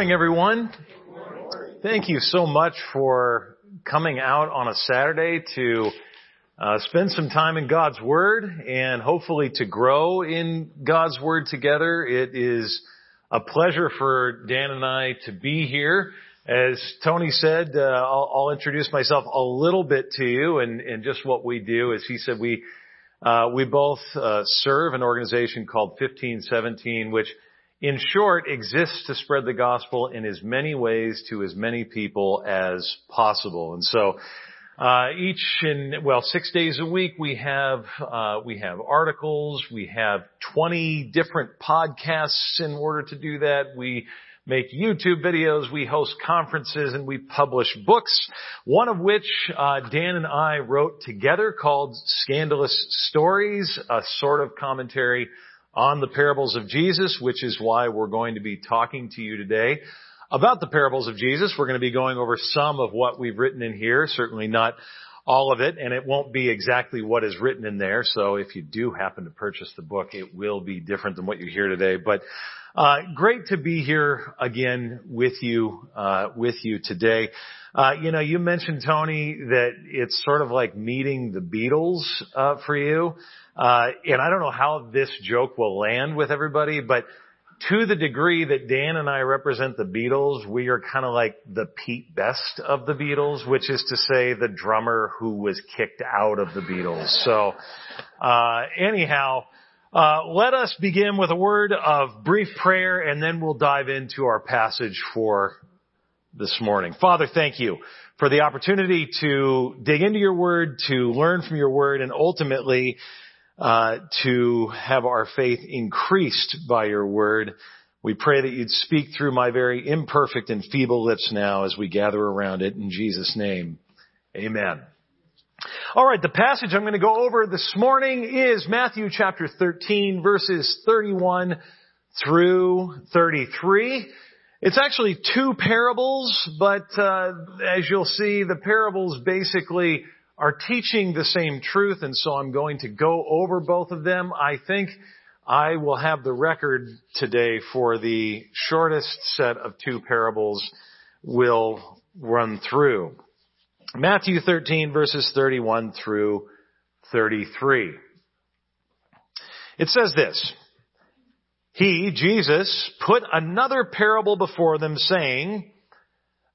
morning, everyone. Thank you so much for coming out on a Saturday to uh, spend some time in God's Word and hopefully to grow in God's Word together. It is a pleasure for Dan and I to be here. As Tony said, uh, I'll, I'll, introduce myself a little bit to you and, and just what we do. As he said, we uh, we both uh, serve an organization called 1517, which in short, exists to spread the gospel in as many ways to as many people as possible. And so, uh, each in well six days a week we have uh, we have articles, we have 20 different podcasts in order to do that. We make YouTube videos, we host conferences, and we publish books. One of which uh, Dan and I wrote together called "Scandalous Stories," a sort of commentary on the parables of Jesus, which is why we're going to be talking to you today about the parables of Jesus. We're going to be going over some of what we've written in here, certainly not all of it, and it won't be exactly what is written in there. So if you do happen to purchase the book, it will be different than what you hear today. But uh, great to be here again with you uh, with you today. Uh, you know, you mentioned Tony that it's sort of like meeting the Beatles uh, for you. Uh, and I don't know how this joke will land with everybody, but to the degree that Dan and I represent the Beatles, we are kind of like the Pete Best of the Beatles, which is to say the drummer who was kicked out of the Beatles. So, uh, anyhow, uh, let us begin with a word of brief prayer and then we'll dive into our passage for this morning. Father, thank you for the opportunity to dig into your word, to learn from your word, and ultimately uh, to have our faith increased by your word. We pray that you'd speak through my very imperfect and feeble lips now as we gather around it in Jesus' name. Amen. All right, the passage I'm going to go over this morning is Matthew chapter 13 verses 31 through 33. It's actually two parables, but uh, as you'll see, the parables basically are teaching the same truth, and so I'm going to go over both of them. I think I will have the record today for the shortest set of two parables we'll run through. Matthew 13 verses 31 through 33. It says this, He, Jesus, put another parable before them saying,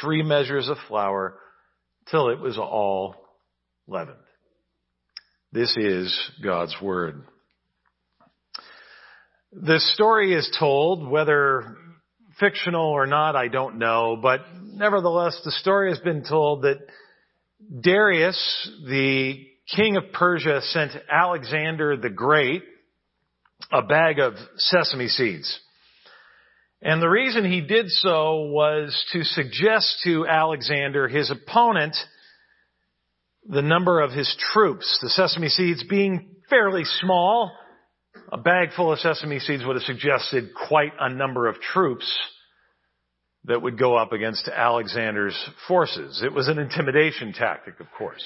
three measures of flour till it was all leavened. This is God's Word. This story is told, whether fictional or not, I don't know, but nevertheless, the story has been told that Darius, the king of Persia, sent Alexander the Great a bag of sesame seeds. And the reason he did so was to suggest to Alexander, his opponent, the number of his troops. The sesame seeds being fairly small, a bag full of sesame seeds would have suggested quite a number of troops that would go up against Alexander's forces. It was an intimidation tactic, of course.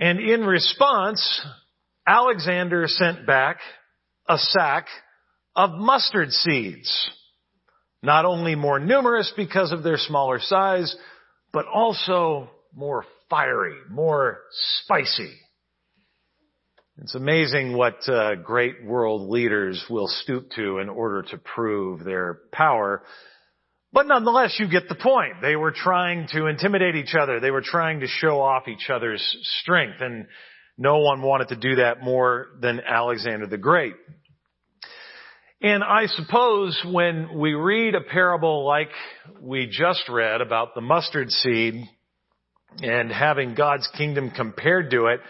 And in response, Alexander sent back a sack of mustard seeds. Not only more numerous because of their smaller size, but also more fiery, more spicy. It's amazing what uh, great world leaders will stoop to in order to prove their power. But nonetheless, you get the point. They were trying to intimidate each other. They were trying to show off each other's strength. And no one wanted to do that more than Alexander the Great. And I suppose when we read a parable like we just read about the mustard seed and having God's kingdom compared to it,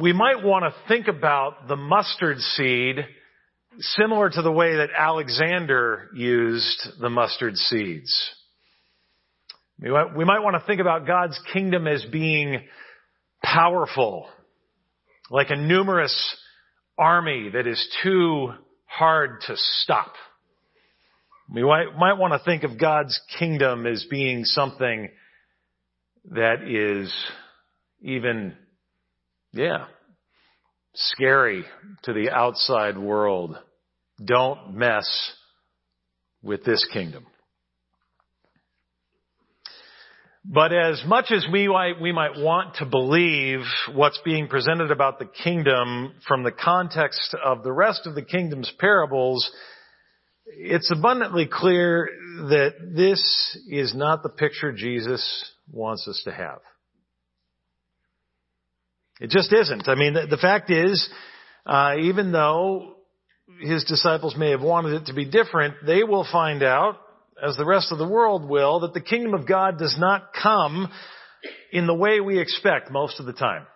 we might want to think about the mustard seed similar to the way that Alexander used the mustard seeds. We might, want to think about God's kingdom as being powerful, like a numerous army that is too hard to stop. We might, might want to think of God's kingdom as being something that is even, yeah, scary to the outside world. Don't mess with this kingdom. But as much as we might, we might want to believe what's being presented about the kingdom from the context of the rest of the kingdom's parables, it's abundantly clear that this is not the picture Jesus wants us to have. It just isn't. I mean, the, fact is, uh, even though his disciples may have wanted it to be different, they will find out as the rest of the world will, that the kingdom of God does not come in the way we expect most of the time.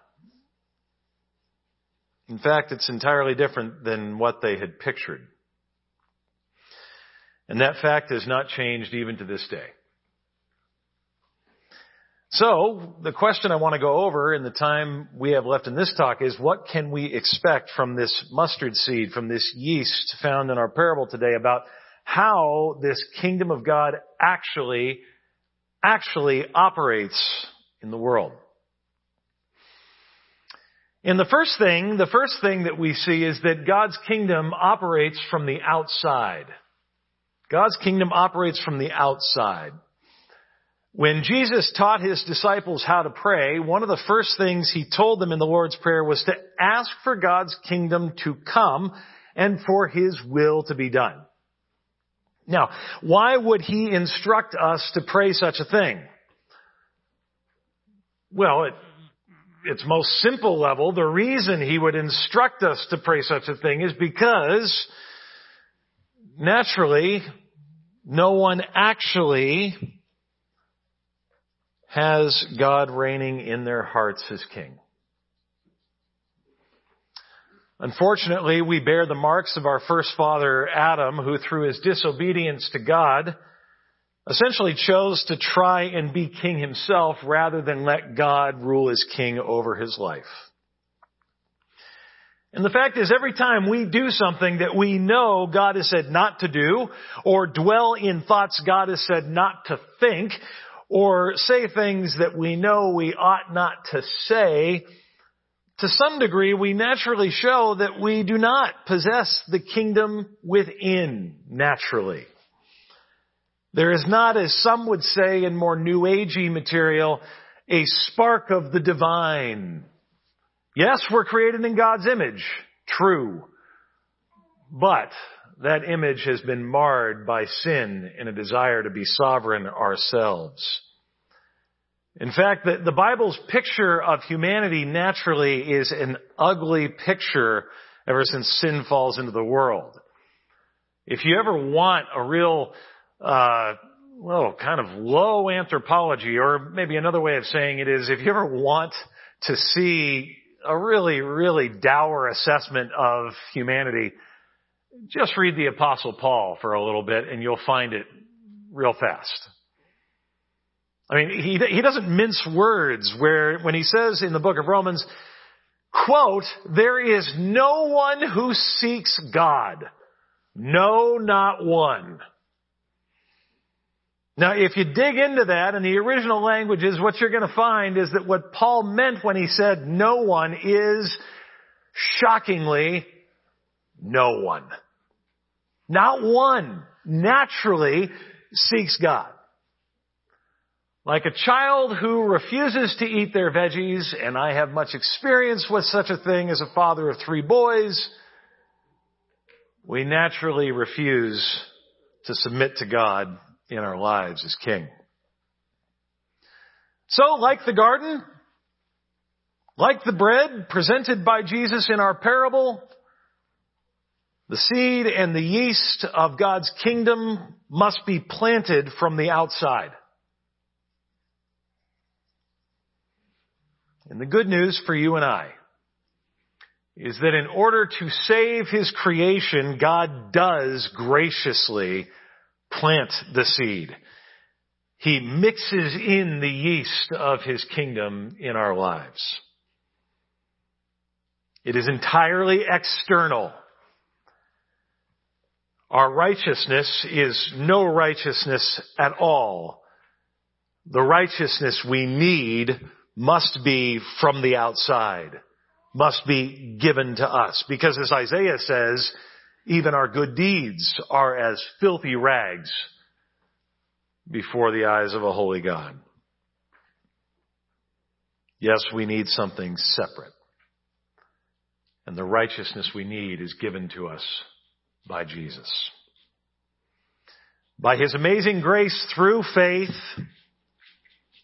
In fact, it's entirely different than what they had pictured. And that fact has not changed even to this day. So, the question I want to go over in the time we have left in this talk is what can we expect from this mustard seed, from this yeast found in our parable today about how this kingdom of God actually, actually operates in the world. And the first thing, the first thing that we see is that God's kingdom operates from the outside. God's kingdom operates from the outside. When Jesus taught his disciples how to pray, one of the first things he told them in the Lord's Prayer was to ask for God's kingdom to come and for his will to be done. Now, why would he instruct us to pray such a thing? Well, at its most simple level, the reason he would instruct us to pray such a thing is because naturally, no one actually has God reigning in their hearts as king. Unfortunately, we bear the marks of our first father, Adam, who through his disobedience to God, essentially chose to try and be king himself rather than let God rule as king over his life. And the fact is, every time we do something that we know God has said not to do, or dwell in thoughts God has said not to think, or say things that we know we ought not to say, to some degree, we naturally show that we do not possess the kingdom within naturally. There is not, as some would say in more new agey material, a spark of the divine. Yes, we're created in God's image. True. But that image has been marred by sin and a desire to be sovereign ourselves. In fact, the, the Bible's picture of humanity naturally is an ugly picture ever since sin falls into the world. If you ever want a real, uh, well, kind of low anthropology, or maybe another way of saying it is, if you ever want to see a really, really dour assessment of humanity, just read the Apostle Paul for a little bit and you'll find it real fast. I mean, he, he doesn't mince words where, when he says in the book of Romans, quote, there is no one who seeks God. No, not one. Now, if you dig into that in the original languages, what you're going to find is that what Paul meant when he said no one is shockingly no one. Not one naturally seeks God. Like a child who refuses to eat their veggies, and I have much experience with such a thing as a father of three boys, we naturally refuse to submit to God in our lives as king. So, like the garden, like the bread presented by Jesus in our parable, the seed and the yeast of God's kingdom must be planted from the outside. And the good news for you and I is that in order to save his creation, God does graciously plant the seed. He mixes in the yeast of his kingdom in our lives. It is entirely external. Our righteousness is no righteousness at all. The righteousness we need must be from the outside, must be given to us. Because as Isaiah says, even our good deeds are as filthy rags before the eyes of a holy God. Yes, we need something separate. And the righteousness we need is given to us by Jesus. By His amazing grace through faith,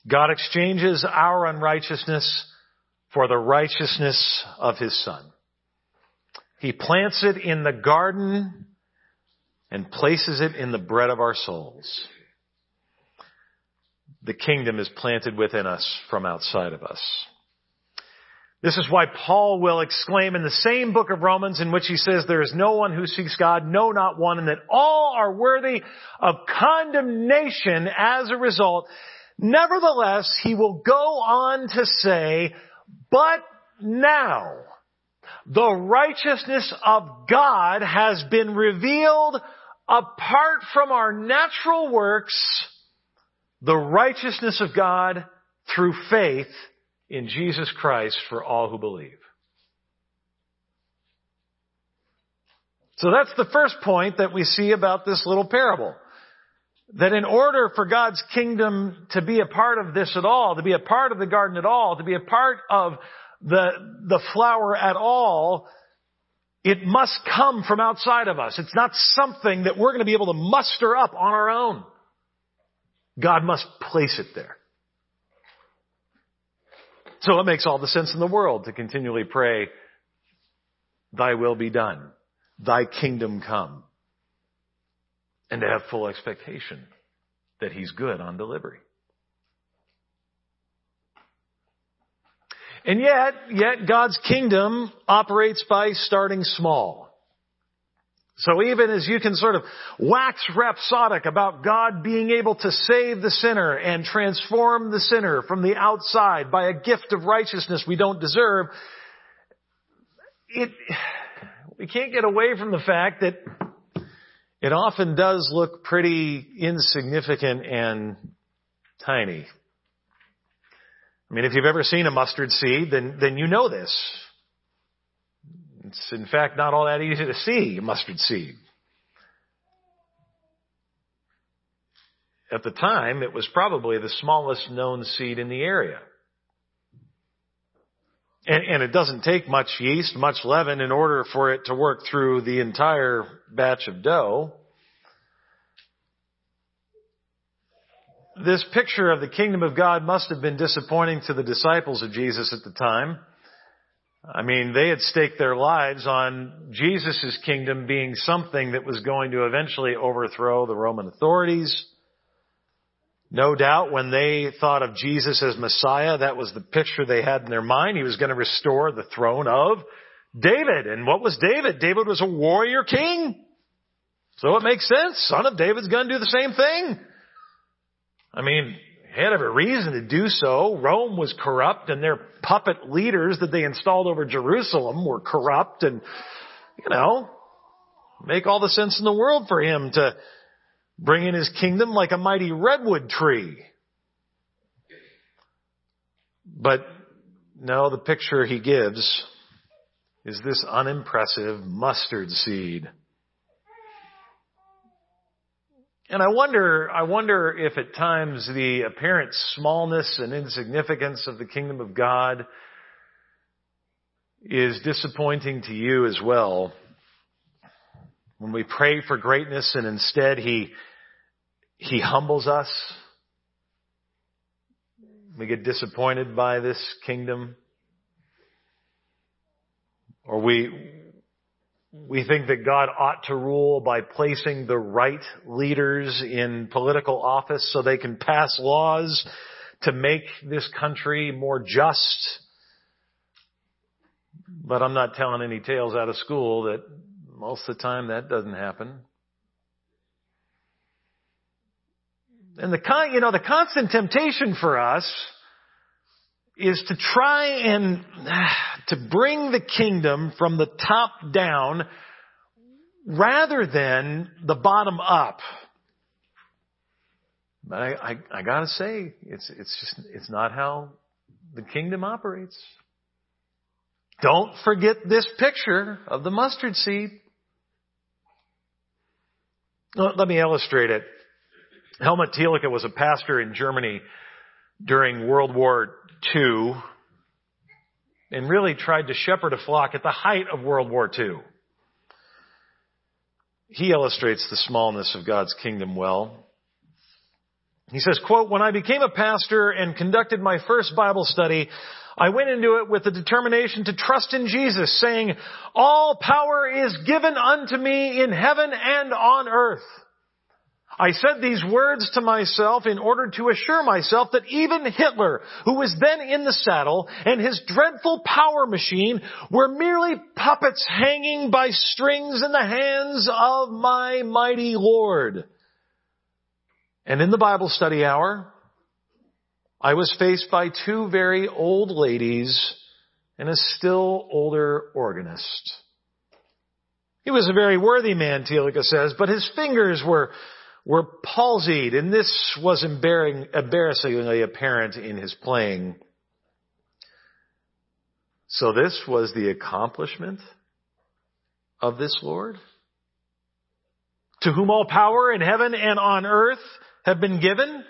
God exchanges our unrighteousness for the righteousness of His Son. He plants it in the garden and places it in the bread of our souls. The kingdom is planted within us from outside of us. This is why Paul will exclaim in the same book of Romans in which he says, there is no one who seeks God, no not one, and that all are worthy of condemnation as a result. Nevertheless, he will go on to say, but now, the righteousness of God has been revealed apart from our natural works, the righteousness of God through faith in Jesus Christ for all who believe. So that's the first point that we see about this little parable. That in order for God's kingdom to be a part of this at all, to be a part of the garden at all, to be a part of the, the flour at all, it must come from outside of us. It's not something that we're going to be able to muster up on our own. God must place it there. So it makes all the sense in the world to continually pray, Thy will be done. Thy kingdom come. And to have full expectation that He's good on delivery. And yet, yet God's kingdom operates by starting small. So even as you can sort of wax rhapsodic about God being able to save the sinner and transform the sinner from the outside by a gift of righteousness we don't deserve, it, we can't get away from the fact that it often does look pretty insignificant and tiny. I mean, if you've ever seen a mustard seed, then, then you know this. It's in fact not all that easy to see a mustard seed. At the time, it was probably the smallest known seed in the area. And, and, it doesn't take much yeast, much leaven in order for it to work through the entire batch of dough. This picture of the kingdom of God must have been disappointing to the disciples of Jesus at the time. I mean, they had staked their lives on Jesus' kingdom being something that was going to eventually overthrow the Roman authorities. No doubt when they thought of Jesus as Messiah, that was the picture they had in their mind. He was going to restore the throne of David. And what was David? David was a warrior king. So it makes sense. Son of David's going to do the same thing. I mean, he had every reason to do so. Rome was corrupt and their puppet leaders that they installed over Jerusalem were corrupt and, you know, make all the sense in the world for him to bring in his kingdom like a mighty redwood tree. But no, the picture he gives is this unimpressive mustard seed. And I wonder, I wonder if at times the apparent smallness and insignificance of the kingdom of God is disappointing to you as well. When we pray for greatness and instead He, He humbles us, we get disappointed by this kingdom. Or we, we think that God ought to rule by placing the right leaders in political office so they can pass laws to make this country more just. But I'm not telling any tales out of school that most of the time that doesn't happen. And the con, you know, the constant temptation for us is to try and to bring the kingdom from the top down rather than the bottom up. But I, I, I gotta say, it's, it's just, it's not how the kingdom operates. Don't forget this picture of the mustard seed. Let me illustrate it. Helmut Thielicke was a pastor in Germany during World War II and really tried to shepherd a flock at the height of World War II. He illustrates the smallness of God's kingdom well. He says, quote, when I became a pastor and conducted my first Bible study, I went into it with the determination to trust in Jesus, saying, all power is given unto me in heaven and on earth. I said these words to myself in order to assure myself that even Hitler, who was then in the saddle, and his dreadful power machine were merely puppets hanging by strings in the hands of my mighty Lord. And in the Bible study hour, I was faced by two very old ladies and a still older organist. He was a very worthy man, Thielicke says, but his fingers were were palsied, and this was embarrassingly apparent in his playing. So this was the accomplishment of this Lord, to whom all power in heaven and on earth have been given,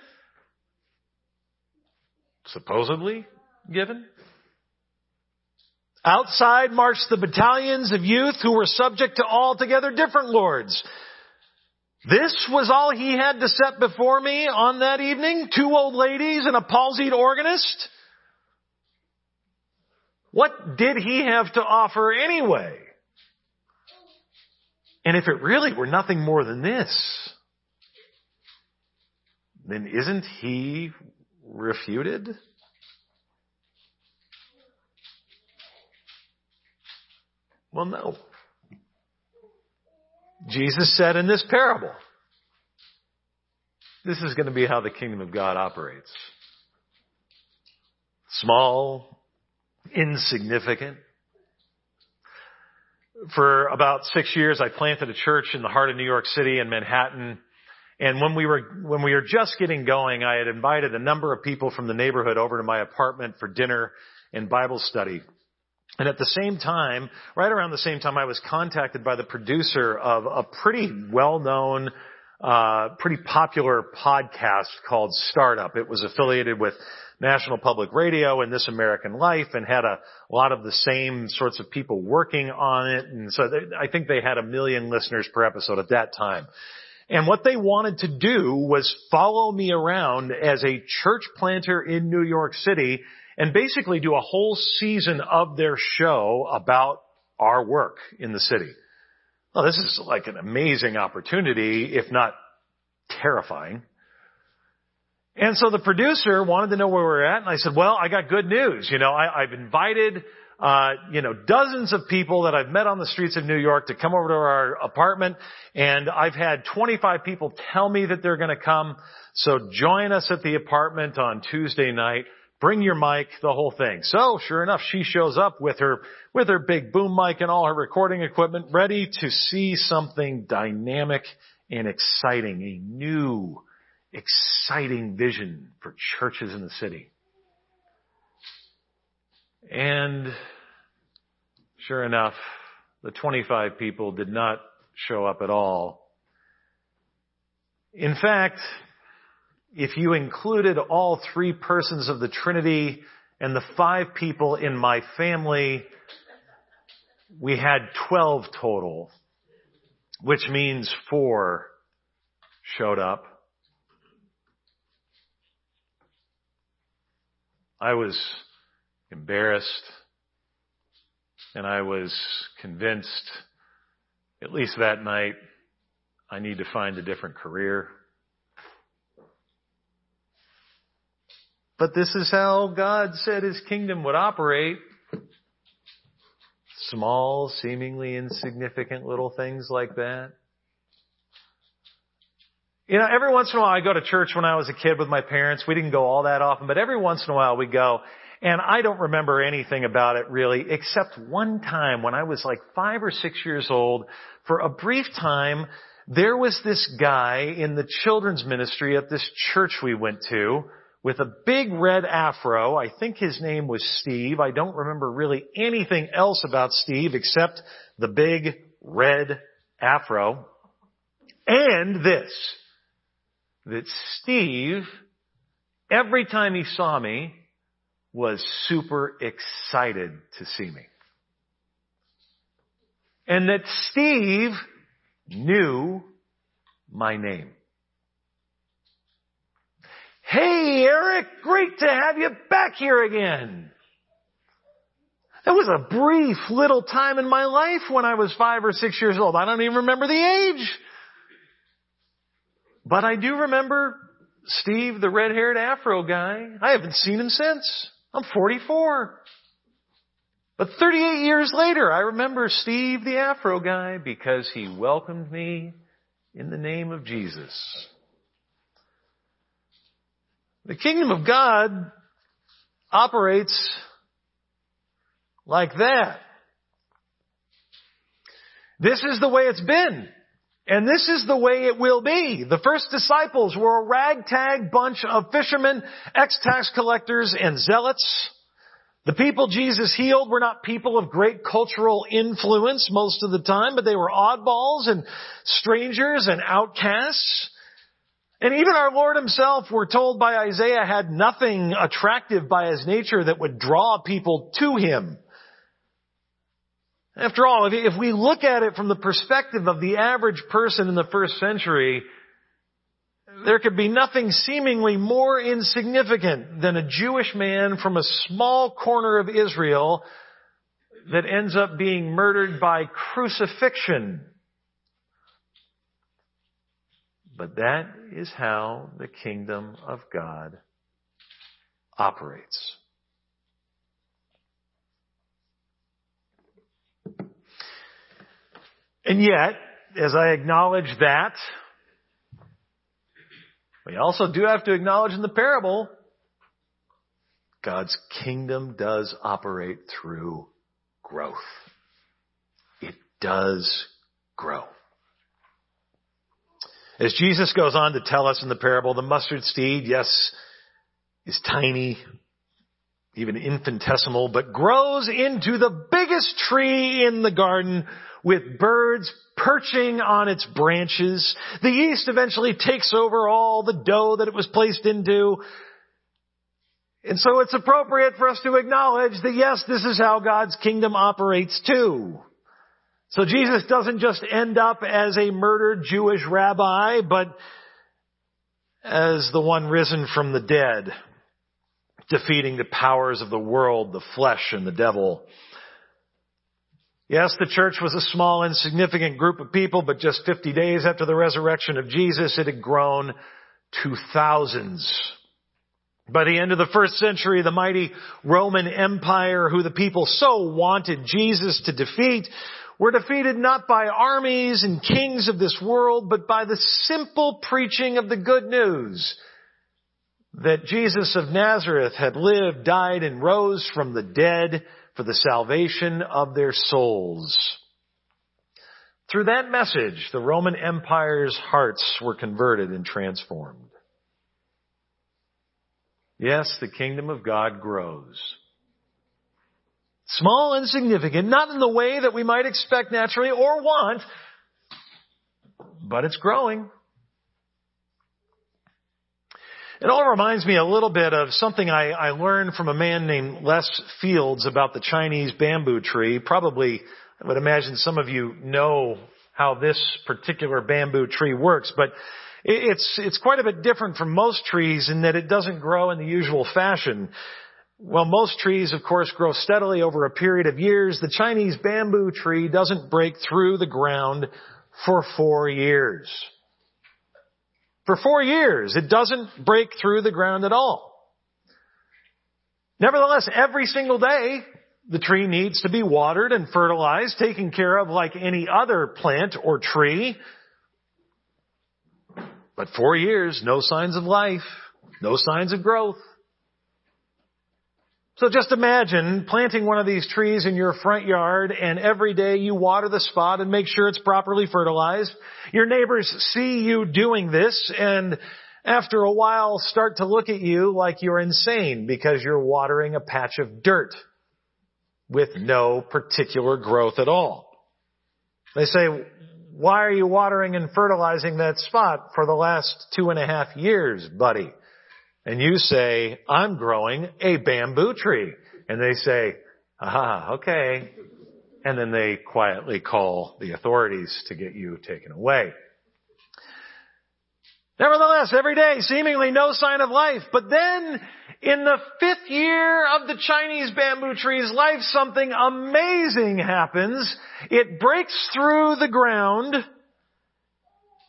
supposedly given. Outside marched the battalions of youth who were subject to altogether different lords. This was all he had to set before me on that evening? Two old ladies and a palsied organist? What did he have to offer anyway? And if it really were nothing more than this, then isn't he refuted? Well, no. Jesus said in this parable, this is going to be how the kingdom of God operates. Small, insignificant. For about six years, I planted a church in the heart of New York City in Manhattan. And when we were, when we were just getting going, I had invited a number of people from the neighborhood over to my apartment for dinner and Bible study. And at the same time, right around the same time, I was contacted by the producer of a pretty well-known, uh, pretty popular podcast called Startup. It was affiliated with National Public Radio and This American Life and had a lot of the same sorts of people working on it. And so they, I think they had a million listeners per episode at that time. And what they wanted to do was follow me around as a church planter in New York City and basically do a whole season of their show about our work in the city. Well, this is like an amazing opportunity, if not terrifying. And so the producer wanted to know where we were at, and I said, well, I got good news. You know, I, have invited, uh, you know, dozens of people that I've met on the streets of New York to come over to our apartment, and I've had 25 people tell me that they're going to come. So join us at the apartment on Tuesday night. Bring your mic, the whole thing. So sure enough, she shows up with her, with her big boom mic and all her recording equipment ready to see something dynamic and exciting, a new, exciting vision for churches in the city. And sure enough, the 25 people did not show up at all. In fact, if you included all three persons of the Trinity and the five people in my family, we had 12 total, which means four showed up. I was embarrassed and I was convinced, at least that night, I need to find a different career. But this is how God said his kingdom would operate. Small, seemingly insignificant little things like that. You know, every once in a while I go to church when I was a kid with my parents. We didn't go all that often, but every once in a while we go. And I don't remember anything about it really, except one time when I was like five or six years old, for a brief time, there was this guy in the children's ministry at this church we went to with a big red afro. I think his name was Steve. I don't remember really anything else about Steve except the big red afro. And this, that Steve, every time he saw me, was super excited to see me. And that Steve knew my name. Hey Eric, great to have you back here again. That was a brief little time in my life when I was five or six years old. I don't even remember the age. But I do remember Steve, the red-haired afro guy. I haven't seen him since. I'm 44. But 38 years later, I remember Steve the Afro guy because he welcomed me in the name of Jesus. The kingdom of God operates like that. This is the way it's been. And this is the way it will be. The first disciples were a ragtag bunch of fishermen, ex-tax collectors, and zealots. The people Jesus healed were not people of great cultural influence most of the time, but they were oddballs and strangers and outcasts. And even our Lord himself, we're told by Isaiah, had nothing attractive by his nature that would draw people to him. After all, if we look at it from the perspective of the average person in the first century, there could be nothing seemingly more insignificant than a Jewish man from a small corner of Israel that ends up being murdered by crucifixion. But that is how the kingdom of God operates. And yet, as I acknowledge that, we also do have to acknowledge in the parable, God's kingdom does operate through growth. It does grow. As Jesus goes on to tell us in the parable, the mustard seed, yes, is tiny, even infinitesimal, but grows into the biggest tree in the garden with birds perching on its branches. The yeast eventually takes over all the dough that it was placed into. And so it's appropriate for us to acknowledge that yes, this is how God's kingdom operates too. So Jesus doesn't just end up as a murdered Jewish rabbi, but as the one risen from the dead, defeating the powers of the world, the flesh, and the devil. Yes, the church was a small, insignificant group of people, but just 50 days after the resurrection of Jesus, it had grown to thousands. By the end of the first century, the mighty Roman Empire, who the people so wanted Jesus to defeat, were defeated not by armies and kings of this world, but by the simple preaching of the good news that Jesus of Nazareth had lived, died, and rose from the dead for the salvation of their souls. Through that message, the Roman Empire's hearts were converted and transformed. Yes, the kingdom of God grows. Small and significant, not in the way that we might expect naturally or want, but it's growing. It all reminds me a little bit of something I, I learned from a man named Les Fields about the Chinese bamboo tree. Probably, I would imagine some of you know how this particular bamboo tree works, but it's, it's quite a bit different from most trees in that it doesn't grow in the usual fashion. Well, most trees, of course, grow steadily over a period of years. The Chinese bamboo tree doesn't break through the ground for four years. For four years, it doesn't break through the ground at all. Nevertheless, every single day, The tree needs to be watered and fertilized, taken care of like any other plant or tree. But four years, no signs of life, no signs of growth. So just imagine planting one of these trees in your front yard and every day you water the spot and make sure it's properly fertilized. Your neighbors see you doing this and after a while start to look at you like you're insane because you're watering a patch of dirt with no particular growth at all. They say, why are you watering and fertilizing that spot for the last two and a half years, buddy? And you say, I'm growing a bamboo tree. And they say, aha, okay. And then they quietly call the authorities to get you taken away. Nevertheless, every day, seemingly no sign of life. But then, in the fifth year of the Chinese bamboo tree's life, something amazing happens. It breaks through the ground,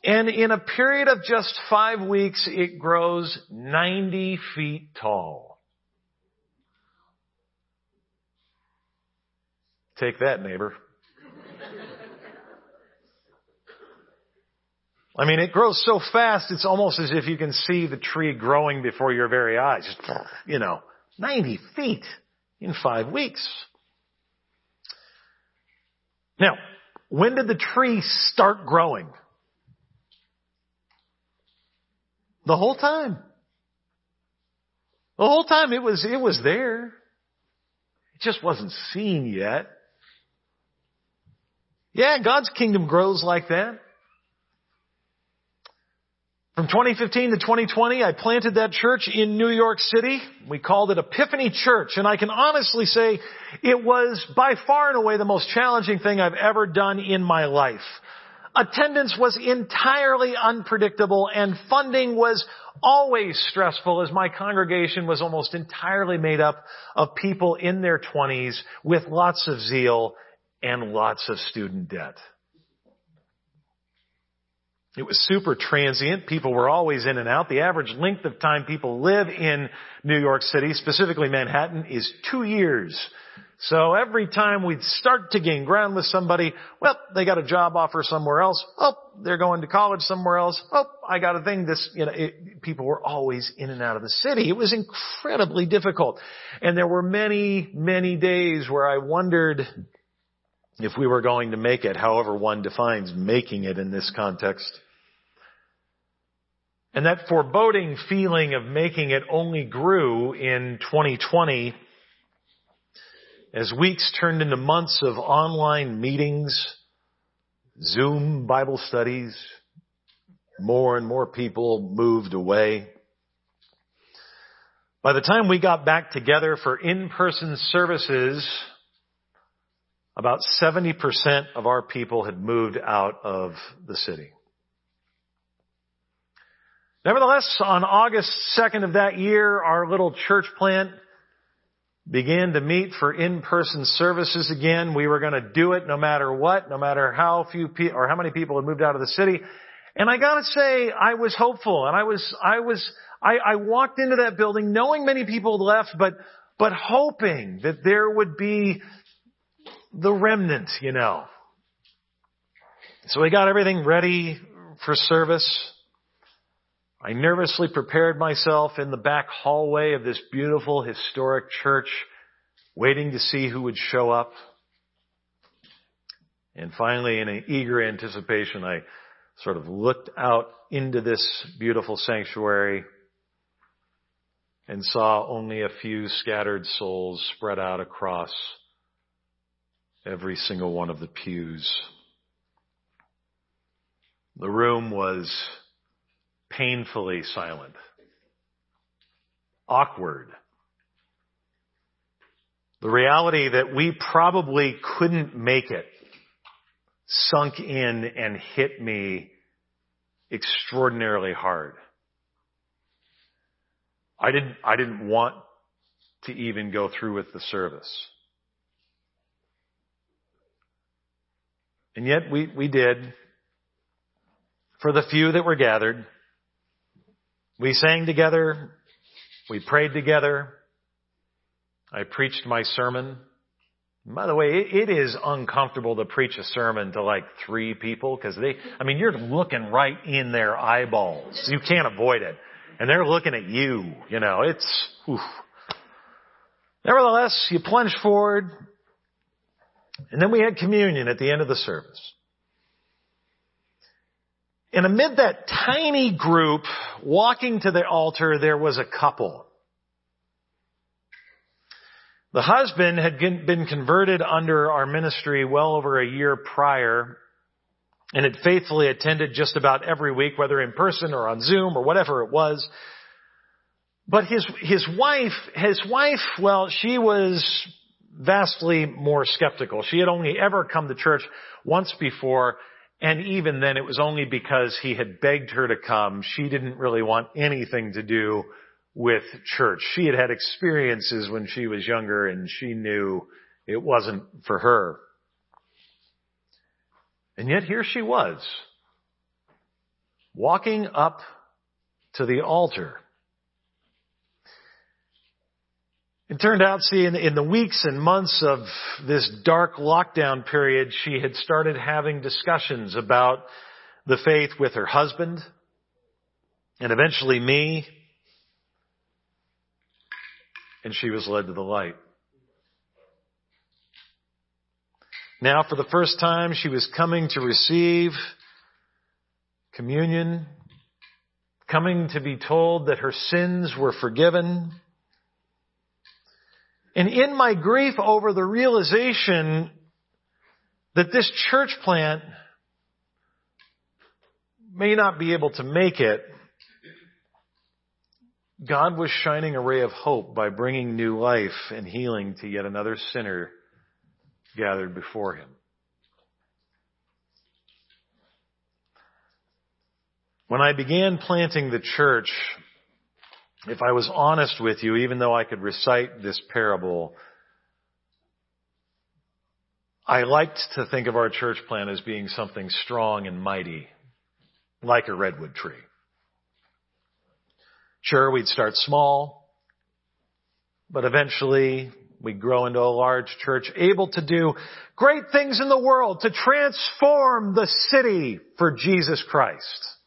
and in a period of just five weeks, it grows 90 feet tall. Take that, neighbor. I mean, it grows so fast, it's almost as if you can see the tree growing before your very eyes. Just, you know, 90 feet in five weeks. Now, when did the tree start growing? The whole time. The whole time it was, it was there. It just wasn't seen yet. Yeah, God's kingdom grows like that. From 2015 to 2020, I planted that church in New York City. We called it Epiphany Church, and I can honestly say it was by far and away the most challenging thing I've ever done in my life. Attendance was entirely unpredictable and funding was always stressful as my congregation was almost entirely made up of people in their 20s with lots of zeal and lots of student debt. It was super transient. People were always in and out. The average length of time people live in New York City, specifically Manhattan, is two years. So every time we'd start to gain ground with somebody, well, they got a job offer somewhere else. Oh, they're going to college somewhere else. Oh, I got a thing. This, you know, it, people were always in and out of the city. It was incredibly difficult. And there were many, many days where I wondered if we were going to make it, however one defines making it in this context. And that foreboding feeling of making it only grew in 2020 as weeks turned into months of online meetings, Zoom Bible studies, more and more people moved away. By the time we got back together for in-person services, about 70% of our people had moved out of the city. Nevertheless, on August 2nd of that year, our little church plant began to meet for in-person services again. We were going to do it no matter what, no matter how few people or how many people had moved out of the city. And I gotta say, I was hopeful and I was, I was, I, I walked into that building knowing many people had left, but, but hoping that there would be the remnant, you know. So we got everything ready for service. I nervously prepared myself in the back hallway of this beautiful historic church, waiting to see who would show up. And finally, in an eager anticipation, I sort of looked out into this beautiful sanctuary and saw only a few scattered souls spread out across every single one of the pews. The room was painfully silent, awkward. The reality that we probably couldn't make it sunk in and hit me extraordinarily hard. I didn't, I didn't want to even go through with the service. And yet we, we did. For the few that were gathered, we sang together. We prayed together. I preached my sermon. By the way, it is uncomfortable to preach a sermon to like three people because they, I mean, you're looking right in their eyeballs. You can't avoid it. And they're looking at you, you know, it's, oof. Nevertheless, you plunge forward, and then we had communion at the end of the service. And amid that tiny group walking to the altar, there was a couple. The husband had been converted under our ministry well over a year prior and had faithfully attended just about every week, whether in person or on Zoom or whatever it was. But his, his wife, his wife, well, she was vastly more skeptical. She had only ever come to church once before, and even then it was only because he had begged her to come. She didn't really want anything to do with church. She had had experiences when she was younger and she knew it wasn't for her. And yet here she was, walking up to the altar. It turned out, see, in, in, the weeks and months of this dark lockdown period, she had started having discussions about the faith with her husband and eventually me. And she was led to the light. Now, for the first time, she was coming to receive communion, coming to be told that her sins were forgiven and in my grief over the realization that this church plant may not be able to make it, God was shining a ray of hope by bringing new life and healing to yet another sinner gathered before him. When I began planting the church, if I was honest with you, even though I could recite this parable, I liked to think of our church plan as being something strong and mighty, like a redwood tree. Sure, we'd start small, but eventually we'd grow into a large church able to do great things in the world to transform the city for Jesus Christ.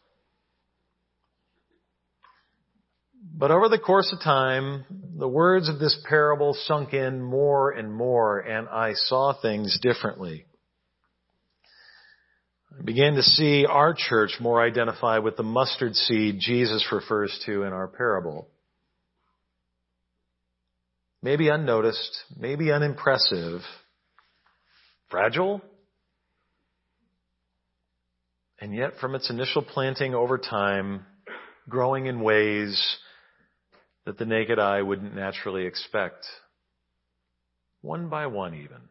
But over the course of time, the words of this parable sunk in more and more, and I saw things differently. I began to see our church more identify with the mustard seed Jesus refers to in our parable. Maybe unnoticed, maybe unimpressive, fragile, and yet from its initial planting over time, growing in ways that the naked eye wouldn't naturally expect. One by one even.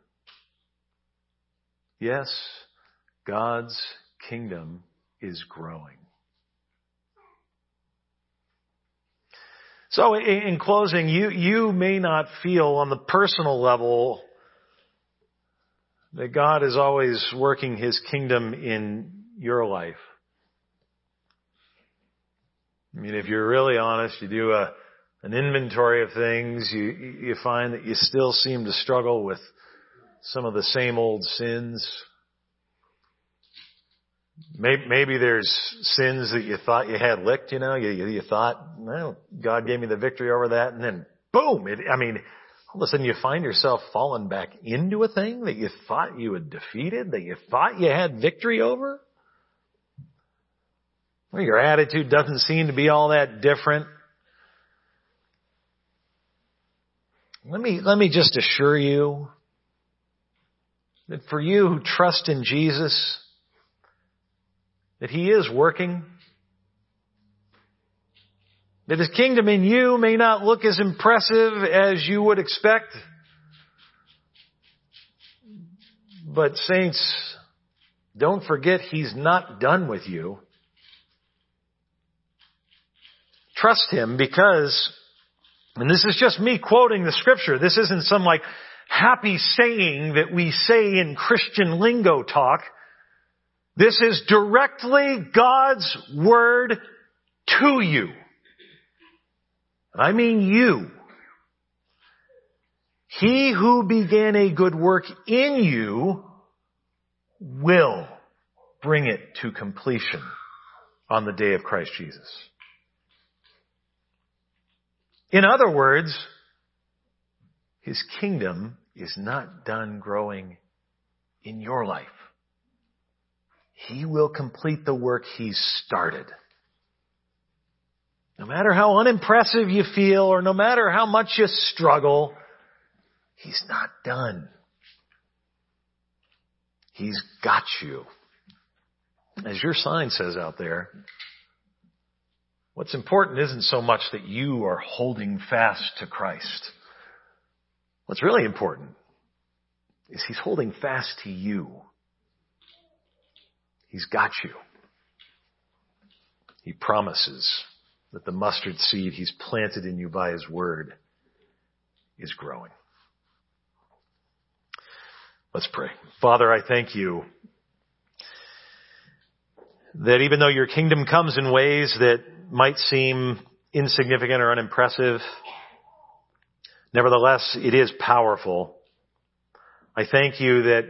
Yes, God's kingdom is growing. So in closing, you, you may not feel on the personal level that God is always working His kingdom in your life. I mean, if you're really honest, you do a, an inventory of things, you, you find that you still seem to struggle with some of the same old sins. Maybe, maybe there's sins that you thought you had licked, you know, you, you thought, well, God gave me the victory over that, and then boom, it, I mean, all of a sudden you find yourself falling back into a thing that you thought you had defeated, that you thought you had victory over. Well, your attitude doesn't seem to be all that different. Let me, let me just assure you that for you who trust in Jesus, that He is working, that His kingdom in you may not look as impressive as you would expect, but saints, don't forget He's not done with you. Trust Him because and this is just me quoting the scripture. This isn't some like happy saying that we say in Christian lingo talk. This is directly God's word to you. I mean you. He who began a good work in you will bring it to completion on the day of Christ Jesus. In other words, his kingdom is not done growing in your life. He will complete the work he's started. No matter how unimpressive you feel or no matter how much you struggle, he's not done. He's got you. As your sign says out there, what's important isn't so much that you are holding fast to Christ. What's really important is he's holding fast to you. He's got you. He promises that the mustard seed he's planted in you by his word is growing. Let's pray. Father, I thank you that even though your kingdom comes in ways that might seem insignificant or unimpressive, nevertheless, it is powerful. I thank you that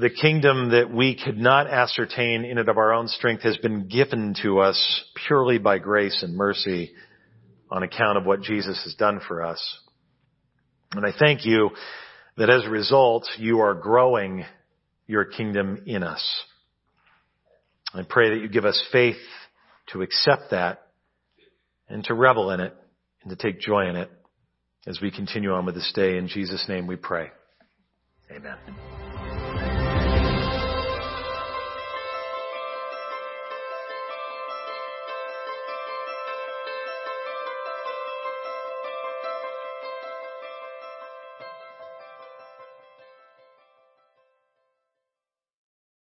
the kingdom that we could not ascertain in and of our own strength has been given to us purely by grace and mercy on account of what Jesus has done for us. And I thank you that as a result, you are growing your kingdom in us. I pray that you give us faith to accept that and to revel in it and to take joy in it as we continue on with this day. In Jesus' name we pray. Amen.